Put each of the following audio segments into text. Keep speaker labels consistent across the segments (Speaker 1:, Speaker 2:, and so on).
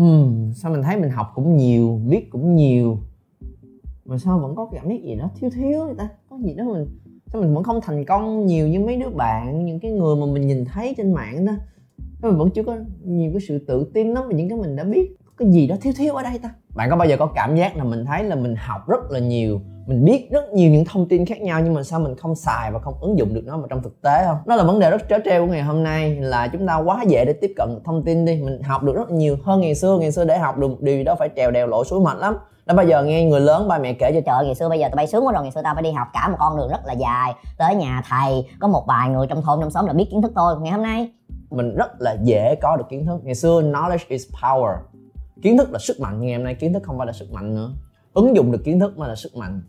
Speaker 1: ừ, sao mình thấy mình học cũng nhiều, biết cũng nhiều. Mà sao vẫn có cảm giác gì đó thiếu thiếu người ta? Có gì đó mình Sao mình vẫn không thành công nhiều như mấy đứa bạn Những cái người mà mình nhìn thấy trên mạng đó. Mình vẫn chưa có nhiều cái sự tự tin lắm Về những cái mình đã biết cái gì đó thiếu thiếu ở đây ta? Bạn có bao giờ có cảm giác là mình thấy là mình học rất là nhiều mình biết rất nhiều những thông tin khác nhau nhưng mà sao mình không xài và không ứng dụng được nó vào trong thực tế không? Đó là vấn đề rất trớ trêu của ngày hôm nay là chúng ta quá dễ để tiếp cận thông tin đi. Mình học được rất nhiều hơn ngày xưa. Ngày xưa để học được một điều gì đó phải trèo đèo lội suối mệt lắm. Đó bây giờ nghe người lớn ba mẹ kể cho
Speaker 2: trời ngày xưa bây giờ tao bay sướng quá rồi. Ngày xưa tao phải đi học cả một con đường rất là dài tới nhà thầy có một vài người trong thôn trong xóm là biết kiến thức thôi ngày hôm nay
Speaker 1: mình rất là dễ có được kiến thức. Ngày xưa knowledge is power kiến thức là sức mạnh, ngày hôm nay kiến thức không phải là sức mạnh nữa. Ứng dụng được kiến thức mới là sức mạnh.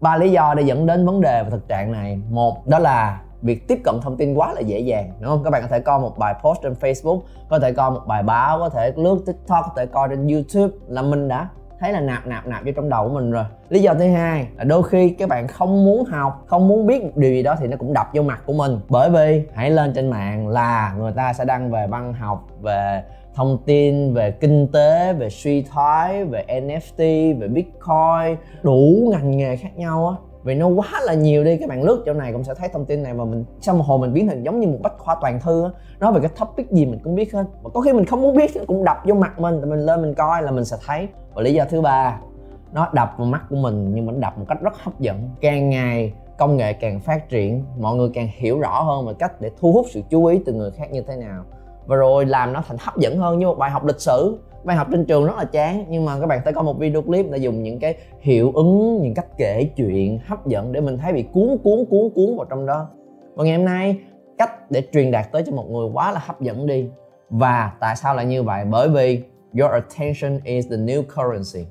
Speaker 1: Ba lý do để dẫn đến vấn đề và thực trạng này. Một, đó là việc tiếp cận thông tin quá là dễ dàng, đúng không? Các bạn có thể coi một bài post trên facebook, có thể coi một bài báo, có thể lướt tiktok, có thể coi trên youtube là mình đã thấy là nạp nạp nạp vô trong đầu của mình rồi. Lý do thứ hai là đôi khi các bạn không muốn học, không muốn biết một điều gì đó thì nó cũng đập vô mặt của mình. Bởi vì hãy lên trên mạng là người ta sẽ đăng về văn học, về thông tin về kinh tế, về suy thoái, về nft về bitcoin, đủ ngành nghề khác nhau á. Vì nó quá là nhiều đi, các bạn lướt chỗ này cũng sẽ thấy thông tin này và mình sau một hồi mình biến thành giống như một bách khoa toàn thư á. Nói về cái topic gì mình cũng biết hết. Mà có khi mình không muốn biết cũng đập vô mặt mình mình lên mình coi là mình sẽ thấy. Và lý do thứ ba, nó đập vào mắt của mình nhưng mà nó đập một cách rất hấp dẫn. Càng ngày công nghệ càng phát triển, mọi người càng hiểu rõ hơn về cách để thu hút sự chú ý từ người khác như thế nào và rồi làm nó thành hấp dẫn hơn như một bài học lịch sử. Bài học trên trường rất là chán, nhưng mà các bạn thấy có một video clip đã dùng những cái hiệu ứng, những cách kể chuyện hấp dẫn để mình thấy bị cuốn cuốn cuốn cuốn vào trong đó. Và ngày hôm nay, cách để truyền đạt tới cho một người quá là hấp dẫn đi. Và tại sao lại như vậy? Bởi vì your attention is the new currency.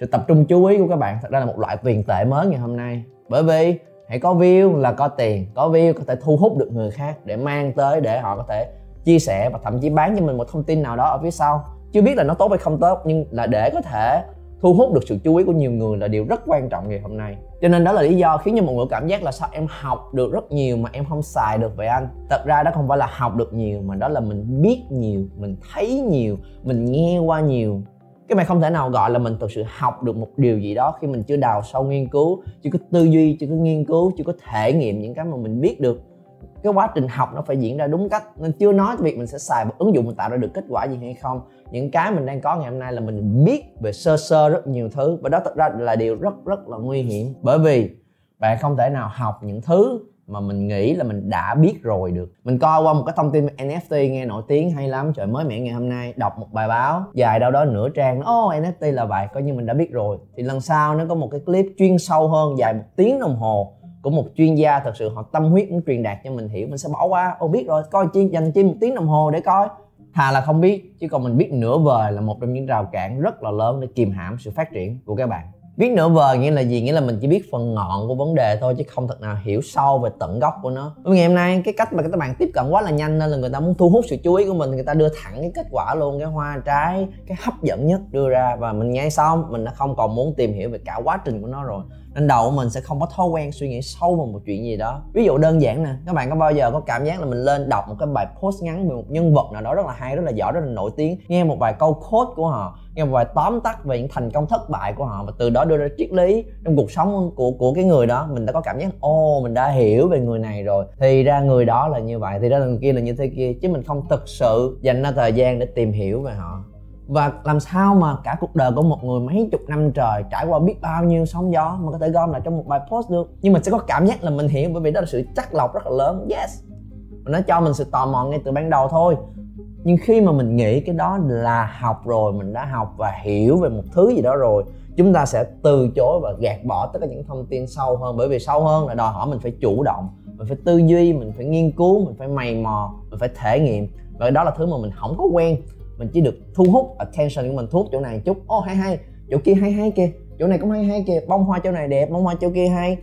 Speaker 1: Sự tập trung chú ý của các bạn thật ra là một loại tiền tệ mới ngày hôm nay. Bởi vì hãy có view là có tiền, có view có thể thu hút được người khác để mang tới để họ có thể chia sẻ và thậm chí bán cho mình một thông tin nào đó ở phía sau. Chưa biết là nó tốt hay không tốt, nhưng là để có thể thu hút được sự chú ý của nhiều người là điều rất quan trọng ngày hôm nay. Cho nên đó là lý do khiến cho mọi người cảm giác là sao em học được rất nhiều mà em không xài được vậy anh? Thật ra đó không phải là học được nhiều, mà đó là mình biết nhiều, mình thấy nhiều, mình nghe qua nhiều. Cái mày không thể nào gọi là mình thực sự học được một điều gì đó khi mình chưa đào sâu nghiên cứu, chưa có tư duy, chưa có nghiên cứu, chưa có thể nghiệm những cái mà mình biết được cái quá trình học nó phải diễn ra đúng cách. Nên chưa nói việc mình sẽ xài một ứng dụng mình tạo ra được kết quả gì hay không. Những cái mình đang có ngày hôm nay là mình biết về sơ sơ rất nhiều thứ. Và đó thật ra là điều rất rất là nguy hiểm. Bởi vì bạn không thể nào học những thứ mà mình nghĩ là mình đã biết rồi được. Mình coi qua một cái thông tin NFT nghe nổi tiếng hay lắm. Trời mới mẻ ngày hôm nay đọc một bài báo dài đâu đó nửa trang. Ô oh, NFT là vậy coi như mình đã biết rồi. Thì lần sau nó có một cái clip chuyên sâu hơn dài một tiếng đồng hồ của một chuyên gia thật sự họ tâm huyết muốn truyền đạt cho mình hiểu, mình sẽ bỏ qua. Ô, biết rồi, coi chi, dành chi một tiếng đồng hồ để coi. Thà là không biết, chứ còn mình biết nửa vời là một trong những rào cản rất là lớn để kìm hãm sự phát triển của các bạn. Biết nửa vời nghĩa là gì? Nghĩa là mình chỉ biết phần ngọn của vấn đề thôi, chứ không thật nào hiểu sâu về tận gốc của nó. Bởi ngày hôm nay, cái cách mà các bạn tiếp cận quá là nhanh nên là người ta muốn thu hút sự chú ý của mình, người ta đưa thẳng cái kết quả luôn. Cái hoa trái, cái hấp dẫn nhất đưa ra. Và mình nghe xong, mình đã không còn muốn tìm hiểu về cả quá trình của nó rồi nên đầu của mình sẽ không có thói quen suy nghĩ sâu vào một chuyện gì đó. Ví dụ đơn giản nè, các bạn có bao giờ có cảm giác là mình lên đọc một cái bài post ngắn về một nhân vật nào đó rất là hay, rất là giỏi, rất là nổi tiếng, nghe một vài câu quote của họ, nghe một vài tóm tắt về những thành công thất bại của họ và từ đó đưa ra triết lý trong cuộc sống của của cái người đó, mình đã có cảm giác ô mình đã hiểu về người này rồi. Thì ra người đó là như vậy, thì ra người kia là như thế kia, chứ mình không thực sự dành ra thời gian để tìm hiểu về họ và làm sao mà cả cuộc đời của một người mấy chục năm trời trải qua biết bao nhiêu sóng gió mà có thể gom lại trong một bài post được? Nhưng mình sẽ có cảm giác là mình hiểu bởi vì đó là sự chắc lọc rất là lớn. Yes. Và nó cho mình sự tò mò ngay từ ban đầu thôi. Nhưng khi mà mình nghĩ cái đó là học rồi, mình đã học và hiểu về một thứ gì đó rồi, chúng ta sẽ từ chối và gạt bỏ tất cả những thông tin sâu hơn. Bởi vì sâu hơn là đòi hỏi mình phải chủ động, mình phải tư duy, mình phải nghiên cứu, mình phải mày mò, mình phải thể nghiệm. Và đó là thứ mà mình không có quen mình chỉ được thu hút attention của mình thu hút chỗ này chút. Ô oh, hay hay. Chỗ kia hay hay kìa. Chỗ này cũng hay hay kìa. Bông hoa chỗ này đẹp bông hoa chỗ kia hay.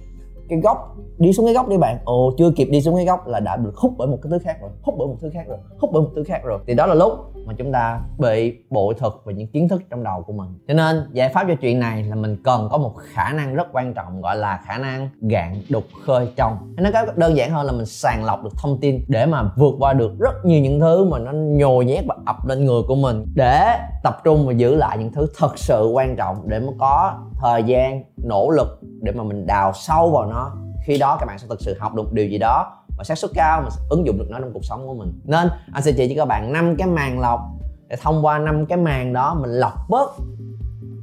Speaker 1: Cái góc đi xuống cái góc đi bạn. Ồ chưa kịp đi xuống cái góc là đã được hút bởi một cái thứ khác rồi hút bởi một thứ khác rồi hút bởi một thứ khác rồi. Thì đó là lúc mà chúng ta bị bội thực về những kiến thức trong đầu của mình. Cho nên, giải pháp cho chuyện này là mình cần có một khả năng rất quan trọng, gọi là khả năng gạn đục khơi trong. Nó có đơn giản hơn là mình sàng lọc được thông tin để mà vượt qua được rất nhiều những thứ mà nó nhồi nhét và ập lên người của mình, để tập trung và giữ lại những thứ thật sự quan trọng để mới có thời gian, nỗ lực để mà mình đào sâu vào nó. Khi đó các bạn sẽ thực sự học được điều gì đó và xác suất cao, mình sẽ ứng dụng được nó trong cuộc sống của mình. Nên, anh sẽ chỉ cho các bạn năm cái màng lọc để thông qua năm cái màng đó mình lọc bớt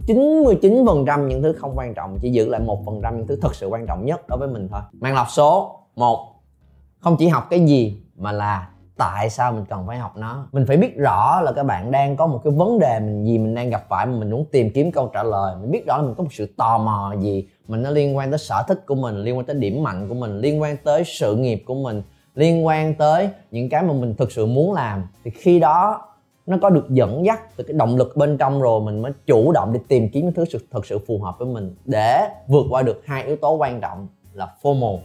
Speaker 1: 99% những thứ không quan trọng, chỉ giữ lại một phần trăm những thứ thực sự quan trọng nhất đối với mình thôi. Màng lọc số 1 không chỉ học cái gì mà là tại sao mình cần phải học nó? Mình phải biết rõ là các bạn đang có một cái vấn đề mình gì mình đang gặp phải mà mình muốn tìm kiếm câu trả lời. Mình biết rõ là mình có một sự tò mò gì mình nó liên quan tới sở thích của mình liên quan tới điểm mạnh của mình liên quan tới sự nghiệp của mình liên quan tới những cái mà mình thực sự muốn làm. Thì khi đó nó có được dẫn dắt từ cái động lực bên trong rồi mình mới chủ động để tìm kiếm những thứ sự, thật sự phù hợp với mình để vượt qua được hai yếu tố quan trọng là FOMO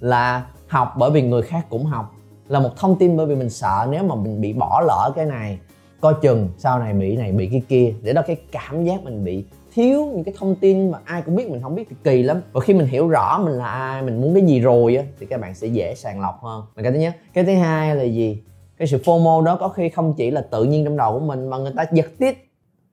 Speaker 1: là học bởi vì người khác cũng học là một thông tin bởi vì mình sợ nếu mà mình bị bỏ lỡ cái này, coi chừng sau này bị này, bị cái kia, để đó cái cảm giác mình bị thiếu những cái thông tin mà ai cũng biết, mình không biết thì kỳ lắm. Và khi mình hiểu rõ mình là ai, mình muốn cái gì rồi á, thì các bạn sẽ dễ sàng lọc hơn. Là cái thứ nhất cái thứ hai là gì? Cái sự FOMO đó có khi không chỉ là tự nhiên trong đầu của mình mà người ta giật tít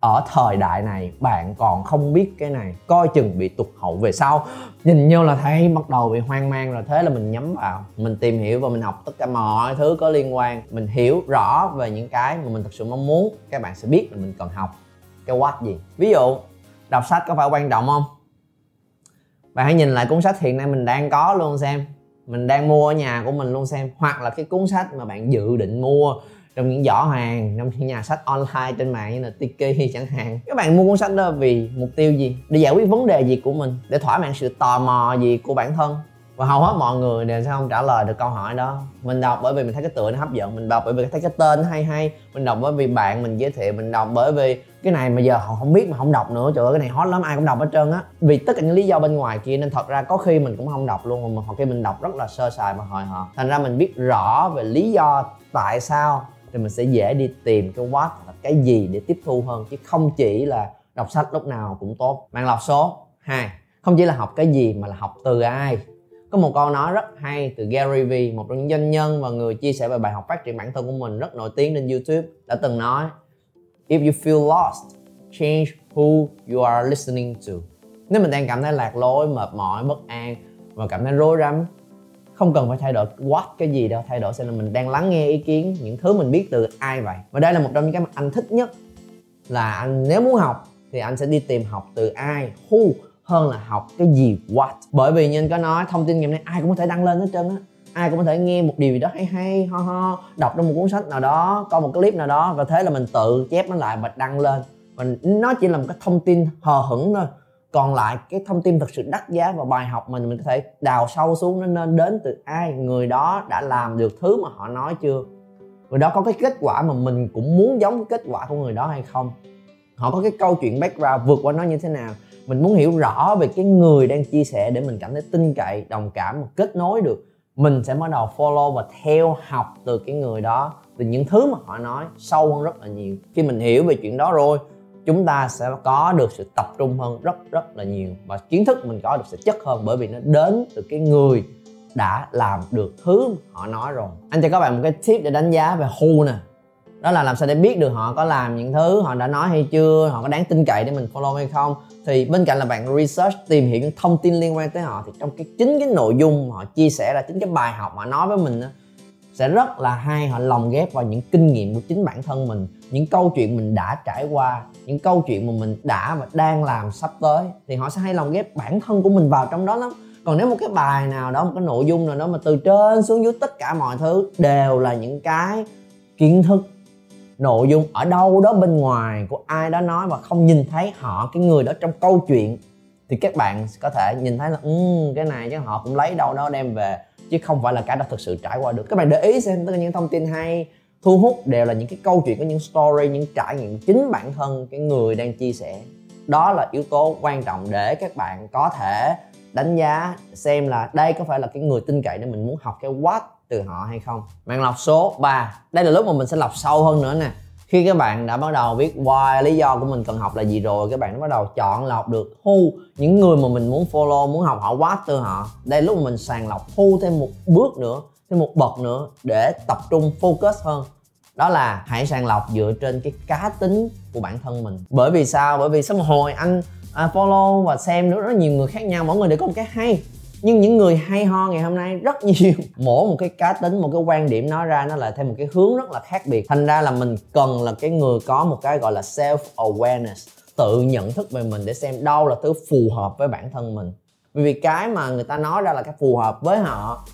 Speaker 1: ở thời đại này, bạn còn không biết cái này. Coi chừng bị tụt hậu về sau. Nhìn như là thấy bắt đầu bị hoang mang rồi. Thế là mình nhắm vào, mình tìm hiểu và mình học tất cả mọi thứ có liên quan. Mình hiểu rõ về những cái mà mình thực sự mong muốn. Các bạn sẽ biết là mình cần học. Cái what gì? Ví dụ, đọc sách có phải quan trọng không? Bạn hãy nhìn lại cuốn sách hiện nay mình đang có luôn xem. Mình đang mua ở nhà của mình luôn xem. Hoặc là cái cuốn sách mà bạn dự định mua trong những giỏ hàng, trong những nhà sách online trên mạng như là Tiki chẳng hạn. Các bạn mua cuốn sách đó vì mục tiêu gì? Để giải quyết vấn đề gì của mình? Để thỏa mãn sự tò mò gì của bản thân? Và hầu hết mọi người đều sẽ không trả lời được câu hỏi đó. Mình đọc bởi vì mình thấy cái tựa nó hấp dẫn, mình đọc bởi vì thấy cái tên hay hay. Mình đọc bởi vì bạn mình giới thiệu, mình đọc bởi vì cái này mà giờ họ không biết mà không đọc nữa. Trời ơi, cái này hot lắm, ai cũng đọc hết trơn á. Vì tất cả những lý do bên ngoài kia nên thật ra có khi mình cũng không đọc luôn, mà hoặc khi mình đọc rất là sơ sài mà hồi họ. thành ra mình biết rõ về lý do tại sao thì mình sẽ dễ đi tìm cái what là cái gì để tiếp thu hơn chứ không chỉ là đọc sách lúc nào cũng tốt. Bạn lọc số 2 không chỉ là học cái gì mà là học từ ai. Có một câu nói rất hay từ Gary V, một trong những doanh nhân và người chia sẻ về bài học phát triển bản thân của mình rất nổi tiếng trên YouTube đã từng nói if you feel lost change who you are listening to. Nếu mình đang cảm thấy lạc lối mệt mỏi bất an và cảm thấy rối rắm không cần phải thay đổi what cái gì đâu, thay đổi xem là mình đang lắng nghe ý kiến, những thứ mình biết từ ai vậy. Và đây là một trong những cái mà anh thích nhất là anh, nếu muốn học thì anh sẽ đi tìm học từ ai, who, hơn là học cái gì, what. Bởi vì như anh có nói, thông tin ngày hôm nay ai cũng có thể đăng lên hết trơn á. Ai cũng có thể nghe một điều gì đó hay hay, ho ho, đọc trong một cuốn sách nào đó, coi một clip nào đó, và thế là mình tự chép nó lại và đăng lên. Mình nó chỉ là một cái thông tin hờ hững thôi còn lại, cái thông tin thật sự đắt giá và bài học mình mình có thể đào sâu xuống nó nên đến từ ai, người đó đã làm được thứ mà họ nói chưa? Người đó có cái kết quả mà mình cũng muốn giống cái kết quả của người đó hay không? Họ có cái câu chuyện background vượt qua nó như thế nào? Mình muốn hiểu rõ về cái người đang chia sẻ để mình cảm thấy tin cậy, đồng cảm và kết nối được. Mình sẽ bắt đầu follow và theo học từ cái người đó, từ những thứ mà họ nói sâu hơn rất là nhiều. Khi mình hiểu về chuyện đó rồi chúng ta sẽ có được sự tập trung hơn rất rất là nhiều. Và kiến thức mình có được sẽ chất hơn bởi vì nó đến từ cái người đã làm được thứ họ nói rồi. Anh cho các bạn một cái tip để đánh giá về who nè. Đó là làm sao để biết được họ có làm những thứ họ đã nói hay chưa họ có đáng tin cậy để mình follow hay không. Thì bên cạnh là bạn research tìm hiểu những thông tin liên quan tới họ thì trong cái chính cái nội dung họ chia sẻ là chính cái bài học họ nói với mình đó, sẽ rất là hay. Họ lồng ghép vào những kinh nghiệm của chính bản thân mình những câu chuyện mình đã trải qua những câu chuyện mà mình đã và đang làm sắp tới thì họ sẽ hay lồng ghép bản thân của mình vào trong đó lắm. Còn nếu một cái bài nào đó một cái nội dung nào đó mà từ trên xuống dưới tất cả mọi thứ đều là những cái kiến thức nội dung ở đâu đó bên ngoài của ai đó nói và không nhìn thấy họ cái người đó trong câu chuyện thì các bạn có thể nhìn thấy là um, cái này chứ họ cũng lấy đâu đó đem về. Chứ không phải là cái đã thực sự trải qua được. Các bạn để ý xem tất cả những thông tin hay thu hút đều là những cái câu chuyện, có những story, những trải nghiệm chính bản thân cái người đang chia sẻ. Đó là yếu tố quan trọng để các bạn có thể đánh giá xem là đây có phải là cái người tin cậy để mình muốn học cái what từ họ hay không. Bạn lọc số 3 đây là lúc mà mình sẽ lọc sâu hơn nữa nè. Khi các bạn đã bắt đầu biết why, lý do của mình cần học là gì rồi, các bạn đã bắt đầu chọn lọc được who, những người mà mình muốn follow, muốn học họ what từ họ. Đây lúc mà mình sàng lọc who thêm một bước nữa, thêm một bậc nữa để tập trung focus hơn đó là hãy sàng lọc dựa trên cái cá tính của bản thân mình. Bởi vì sao? Bởi vì sau một hồi anh à, follow và xem rất, rất nhiều người khác nhau. Mỗi người đều có một cái hay. Nhưng những người hay ho ngày hôm nay rất nhiều. Mỗi một cái cá tính một cái quan điểm nói ra nó lại thêm một cái hướng rất là khác biệt. Thành ra là mình cần là cái người có một cái gọi là self awareness tự nhận thức về mình để xem đâu là thứ phù hợp với bản thân mình. Vì cái mà người ta nói ra là cái phù hợp với họ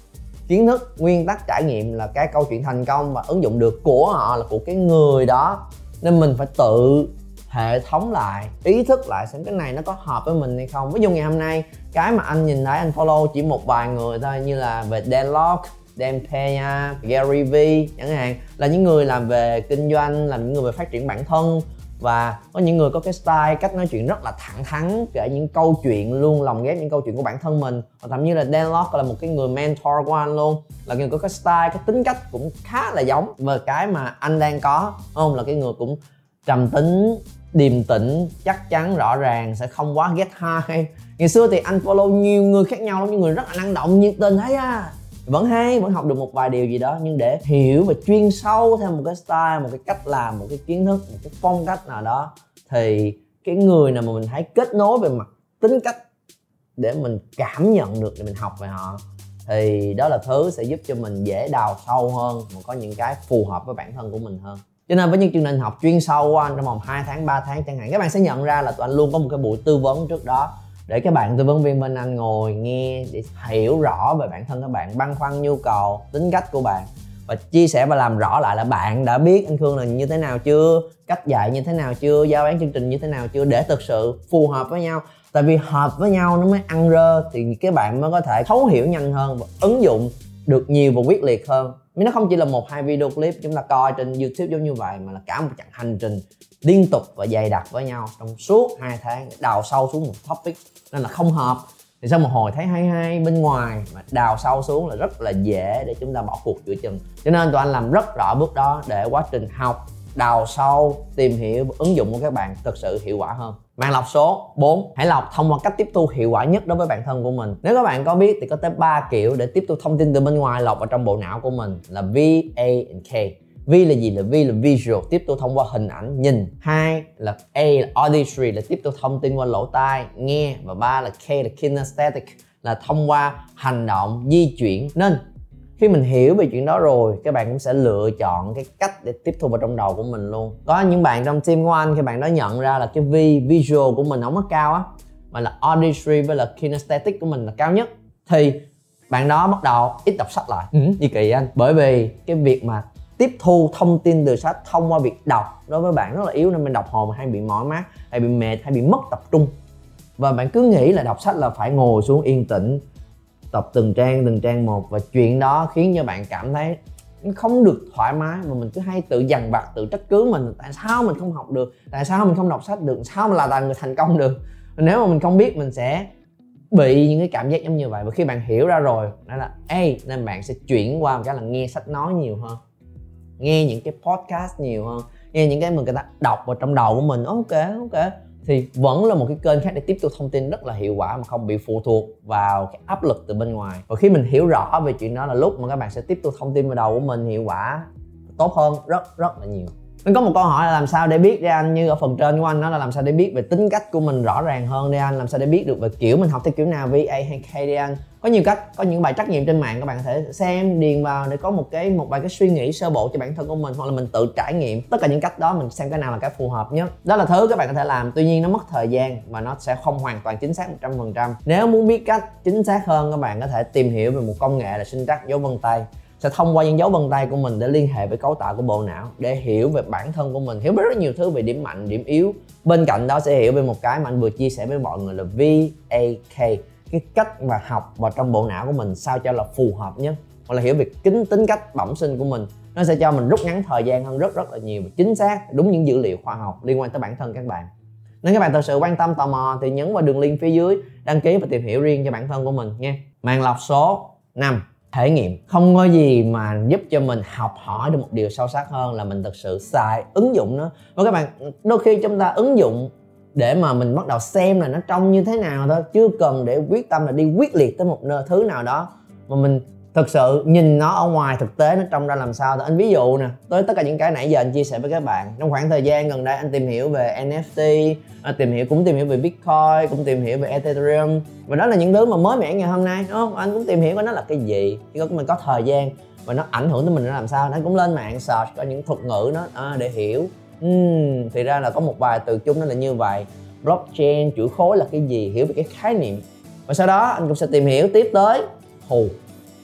Speaker 1: kiến thức nguyên tắc trải nghiệm là cái câu chuyện thành công và ứng dụng được của họ là của cái người đó nên mình phải tự hệ thống lại ý thức lại xem cái này nó có hợp với mình hay không ví dụ ngày hôm nay cái mà anh nhìn thấy anh follow chỉ một vài người thôi như là về Dan Lok Dan Pena, Gary V. chẳng hạn là những người làm về kinh doanh làm những người về phát triển bản thân và có những người có cái style cách nói chuyện rất là thẳng thắn, kể những câu chuyện luôn lồng ghép những câu chuyện của bản thân mình. Và thậm như là Dan Lok là một cái người mentor của anh luôn, là người có cái style, cái tính cách cũng khá là giống. Và cái mà anh đang có không? Là cái người cũng trầm tính, điềm tĩnh, chắc chắn, rõ ràng, sẽ không quá get high ngày xưa thì anh follow nhiều người khác nhau lắm, những người rất là năng động, nhiệt tình thấy à vẫn hay, vẫn học được một vài điều gì đó, nhưng để hiểu và chuyên sâu theo một cái style, một cái cách làm, một cái kiến thức, một cái phong cách nào đó, thì cái người nào mà mình thấy kết nối về mặt tính cách để mình cảm nhận được, để mình học về họ, thì đó là thứ sẽ giúp cho mình dễ đào sâu hơn và có những cái phù hợp với bản thân của mình hơn. Cho nên với những chương trình học chuyên sâu của anh trong vòng 2 tháng 3 tháng chẳng hạn, các bạn sẽ nhận ra là tụi anh luôn có một cái buổi tư vấn trước đó để các bạn tư vấn viên bên anh ngồi nghe để hiểu rõ về bản thân các bạn, băn khoăn, nhu cầu, tính cách của bạn. Và chia sẻ và làm rõ lại là bạn đã biết anh Khương là như thế nào chưa, cách dạy như thế nào chưa, giao bán chương trình như thế nào chưa để thực sự phù hợp với nhau. Tại vì hợp với nhau nó mới ăn rơ thì các bạn mới có thể thấu hiểu nhanh hơn và ứng dụng được nhiều và quyết liệt hơn nhưng nó không chỉ là một, hai video clip, chúng ta coi trên youtube giống như vậy, mà là cả một chặng hành trình liên tục và dày đặc với nhau trong suốt hai tháng, đào sâu xuống một topic nên là không hợp. Thì sau một hồi thấy hay hay bên ngoài, mà đào sâu xuống là rất là dễ để chúng ta bỏ cuộc giữa chừng. Cho nên tụi anh làm rất rõ bước đó để quá trình học, đào sâu, tìm hiểu và ứng dụng của các bạn thực sự hiệu quả hơn. Mạng lọc số 4 Hãy lọc thông qua cách tiếp thu hiệu quả nhất đối với bản thân của mình. Nếu các bạn có biết thì có tới 3 kiểu để tiếp thu thông tin từ bên ngoài lọc vào trong bộ não của mình là V, A and K. V là gì? Là V là visual tiếp thu thông qua hình ảnh nhìn. Hai là A là auditory là tiếp thu thông tin qua lỗ tai nghe. Và ba là K là kinesthetic là thông qua hành động di chuyển. Nên khi mình hiểu về chuyện đó rồi các bạn cũng sẽ lựa chọn cái cách để tiếp thu vào trong đầu của mình luôn. Có những bạn trong team của anh khi bạn đó nhận ra là cái vi visual của mình không có cao á mà là auditory với là kinesthetic của mình là cao nhất thì bạn đó bắt đầu ít đọc sách lại. Ừ. như kỳ anh? Bởi vì cái việc mà tiếp thu thông tin từ sách thông qua việc đọc đối với bạn rất là yếu nên mình đọc hồi mà hay bị mỏi mắt hay bị mệt hay bị mất tập trung. Và bạn cứ nghĩ là đọc sách là phải ngồi xuống yên tĩnh tập từng trang từng trang một và chuyện đó khiến cho bạn cảm thấy không được thoải mái mà mình cứ hay tự dằn vặt, tự trách cứ mình. Tại sao mình không học được? Tại sao mình không đọc sách được? Sao mà là người thành công được? Nếu mà mình không biết, mình sẽ bị những cái cảm giác giống như vậy. Và khi bạn hiểu ra rồi đó là, ê, nên bạn sẽ chuyển qua một cái là nghe sách nói nhiều hơn, nghe những cái podcast nhiều hơn, nghe những cái mà người ta đọc vào trong đầu của mình. Ok ok thì vẫn là một cái kênh khác để tiếp tục thông tin rất là hiệu quả mà không bị phụ thuộc vào cái áp lực từ bên ngoài. Và khi mình hiểu rõ về chuyện đó là lúc mà các bạn sẽ tiếp tục thông tin vào đầu của mình hiệu quả, tốt hơn rất rất là nhiều mình có một câu hỏi là làm sao để biết đi anh? Như ở phần trên của anh đó là làm sao để biết về tính cách của mình rõ ràng hơn đi anh? Làm sao để biết được về kiểu mình học theo kiểu nào VA hay K đi anh? Có nhiều cách, có những bài trắc nghiệm trên mạng các bạn có thể xem, điền vào để có một cái, một vài cái suy nghĩ sơ bộ cho bản thân của mình, hoặc là mình tự trải nghiệm tất cả những cách đó, mình xem cái nào là cái phù hợp nhất. Đó là thứ các bạn có thể làm, tuy nhiên nó mất thời gian và nó sẽ không hoàn toàn chính xác 100% nếu muốn biết cách chính xác hơn, các bạn có thể tìm hiểu về một công nghệ là sinh trắc dấu vân tay sẽ thông qua những dấu vân tay của mình để liên hệ với cấu tạo của bộ não để hiểu về bản thân của mình, hiểu rất nhiều thứ về điểm mạnh, điểm yếu. Bên cạnh đó sẽ hiểu về một cái mà anh vừa chia sẻ với mọi người là VAK cái cách mà học vào trong bộ não của mình sao cho là phù hợp nhất. Hoặc là hiểu về kính, tính cách bẩm sinh của mình. Nó sẽ cho mình rút ngắn thời gian hơn rất rất là nhiều và chính xác, đúng những dữ liệu khoa học liên quan tới bản thân các bạn. Nếu các bạn thật sự quan tâm, tò mò thì nhấn vào đường link phía dưới, đăng ký và tìm hiểu riêng cho bản thân của mình nha. Màn lọc số 5 thể nghiệm. Không có gì mà giúp cho mình học hỏi được một điều sâu sắc hơn là mình thực sự xài ứng dụng nó. Và các bạn, đôi khi chúng ta ứng dụng để mà mình bắt đầu xem là nó trông như thế nào thôi. Chưa cần để quyết tâm là đi quyết liệt tới một nơi, thứ nào đó mà mình thực sự nhìn nó ở ngoài thực tế nó trông ra làm sao thì anh ví dụ nè tới tất cả những cái nãy giờ anh chia sẻ với các bạn. Trong khoảng thời gian gần đây anh tìm hiểu về NFT anh à, tìm hiểu cũng tìm hiểu về Bitcoin cũng tìm hiểu về Ethereum. Và đó là những thứ mà mới mẻ ngày hôm nay đúng không? Anh cũng tìm hiểu coi nó là cái gì khi mình có thời gian và nó ảnh hưởng tới mình nó làm sao. Anh cũng lên mạng search có những thuật ngữ nó à, để hiểu. Uhm, thì ra là có một vài từ chung nó là như vậy. Blockchain chuỗi khối là cái gì? Hiểu về cái khái niệm. Và sau đó anh cũng sẽ tìm hiểu tiếp tới. Hù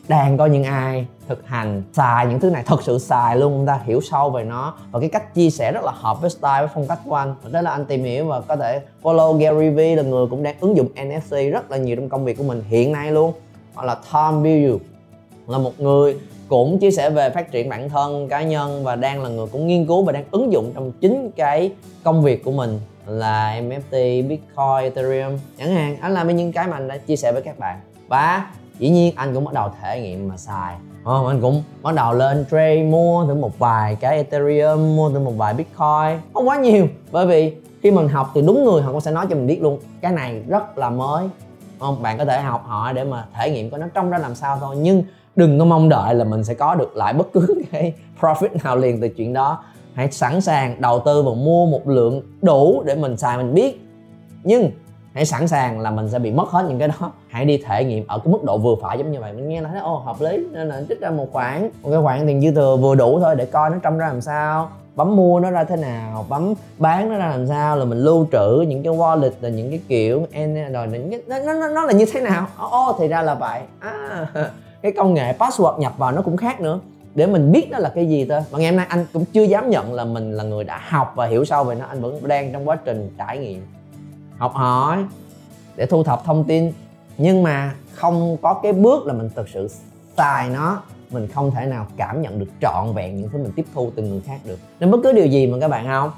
Speaker 1: đang có những ai thực hành xài những thứ này thật sự xài luôn chúng ta hiểu sâu về nó. Và cái cách chia sẻ rất là hợp với style với phong cách của anh. Đó là anh tìm hiểu và có thể follow Gary Vee là người cũng đang ứng dụng NFC rất là nhiều trong công việc của mình hiện nay luôn. Hoặc là Tom Bill là một người cũng chia sẻ về phát triển bản thân cá nhân và đang là người cũng nghiên cứu và đang ứng dụng trong chính cái công việc của mình là NFT, Bitcoin, Ethereum. Chẳng hạn anh làm những cái mà anh đã chia sẻ với các bạn. Và dĩ nhiên, anh cũng bắt đầu thể nghiệm mà xài. Không anh cũng bắt đầu lên trade, mua thử một vài cái ethereum, mua thử một vài bitcoin. Không quá nhiều, bởi vì khi mình học từ đúng người họ cũng sẽ nói cho mình biết luôn, cái này rất là mới. Không, bạn có thể học hỏi để mà thể nghiệm coi nó trông ra làm sao thôi, nhưng đừng có mong đợi là mình sẽ có được lại bất cứ cái profit nào liền từ chuyện đó. Hãy sẵn sàng đầu tư và mua một lượng đủ để mình xài, mình biết. Nhưng hãy sẵn sàng là mình sẽ bị mất hết những cái đó. Hãy đi thể nghiệm ở cái mức độ vừa phải giống như vậy. Mình nghe nói ô hợp lý. Nên là trích ra một khoản một cái khoản tiền dư thừa vừa đủ thôi để coi nó trông ra làm sao bấm mua nó ra thế nào bấm bán nó ra làm sao là mình lưu trữ những cái wallet là những cái kiểu rồi những cái, nó, nó, nó là như thế nào? Ô thì ra là vậy. À, cái công nghệ password nhập vào nó cũng khác nữa. Để mình biết nó là cái gì thôi. Mà ngày hôm nay anh cũng chưa dám nhận là mình là người đã học và hiểu sâu về nó. Anh vẫn đang trong quá trình trải nghiệm học hỏi, để thu thập thông tin. Nhưng mà không có cái bước là mình thực sự xài nó, mình không thể nào cảm nhận được trọn vẹn những thứ mình tiếp thu từ người khác được. Nên bất cứ điều gì mà các bạn không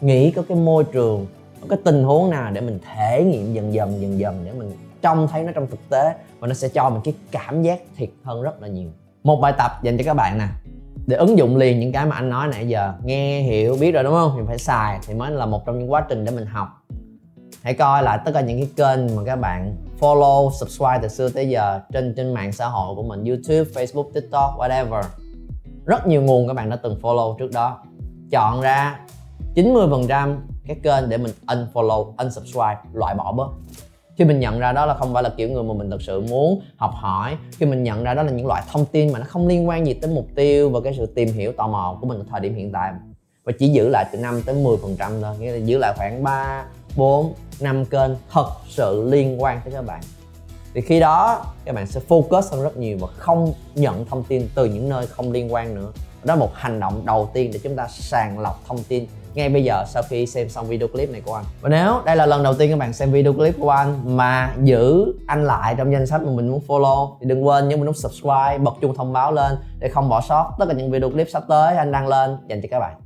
Speaker 1: nghĩ có cái môi trường, có cái tình huống nào để mình thể nghiệm dần dần dần dần để mình trông thấy nó trong thực tế và nó sẽ cho mình cái cảm giác thiệt hơn rất là nhiều. Một bài tập dành cho các bạn nè, để ứng dụng liền những cái mà anh nói nãy giờ. Nghe, hiểu, biết rồi đúng không? Thì phải xài thì mới là một trong những quá trình để mình học hãy coi lại tất cả những cái kênh mà các bạn follow, subscribe từ xưa tới giờ trên trên mạng xã hội của mình, youtube, facebook, tiktok, whatever. Rất nhiều nguồn các bạn đã từng follow trước đó. Chọn ra 90% cái kênh để mình unfollow, unsubscribe, loại bỏ bớt. Khi mình nhận ra đó là không phải là kiểu người mà mình thực sự muốn học hỏi, khi mình nhận ra đó là những loại thông tin mà nó không liên quan gì tới mục tiêu và cái sự tìm hiểu tò mò của mình ở thời điểm hiện tại. Và chỉ giữ lại từ 5 tới 10 phần trăm thôi, nghĩa là giữ lại khoảng 3 4 5 kênh thật sự liên quan tới các bạn. Thì khi đó, các bạn sẽ focus hơn rất nhiều và không nhận thông tin từ những nơi không liên quan nữa. Đó là một hành động đầu tiên để chúng ta sàng lọc thông tin ngay bây giờ sau khi xem xong video clip này của anh. Và nếu đây là lần đầu tiên các bạn xem video clip của anh mà giữ anh lại trong danh sách mà mình muốn follow, thì đừng quên nhấn nút subscribe, bật chuông thông báo lên để không bỏ sót tất cả những video clip sắp tới anh đăng lên dành cho các bạn.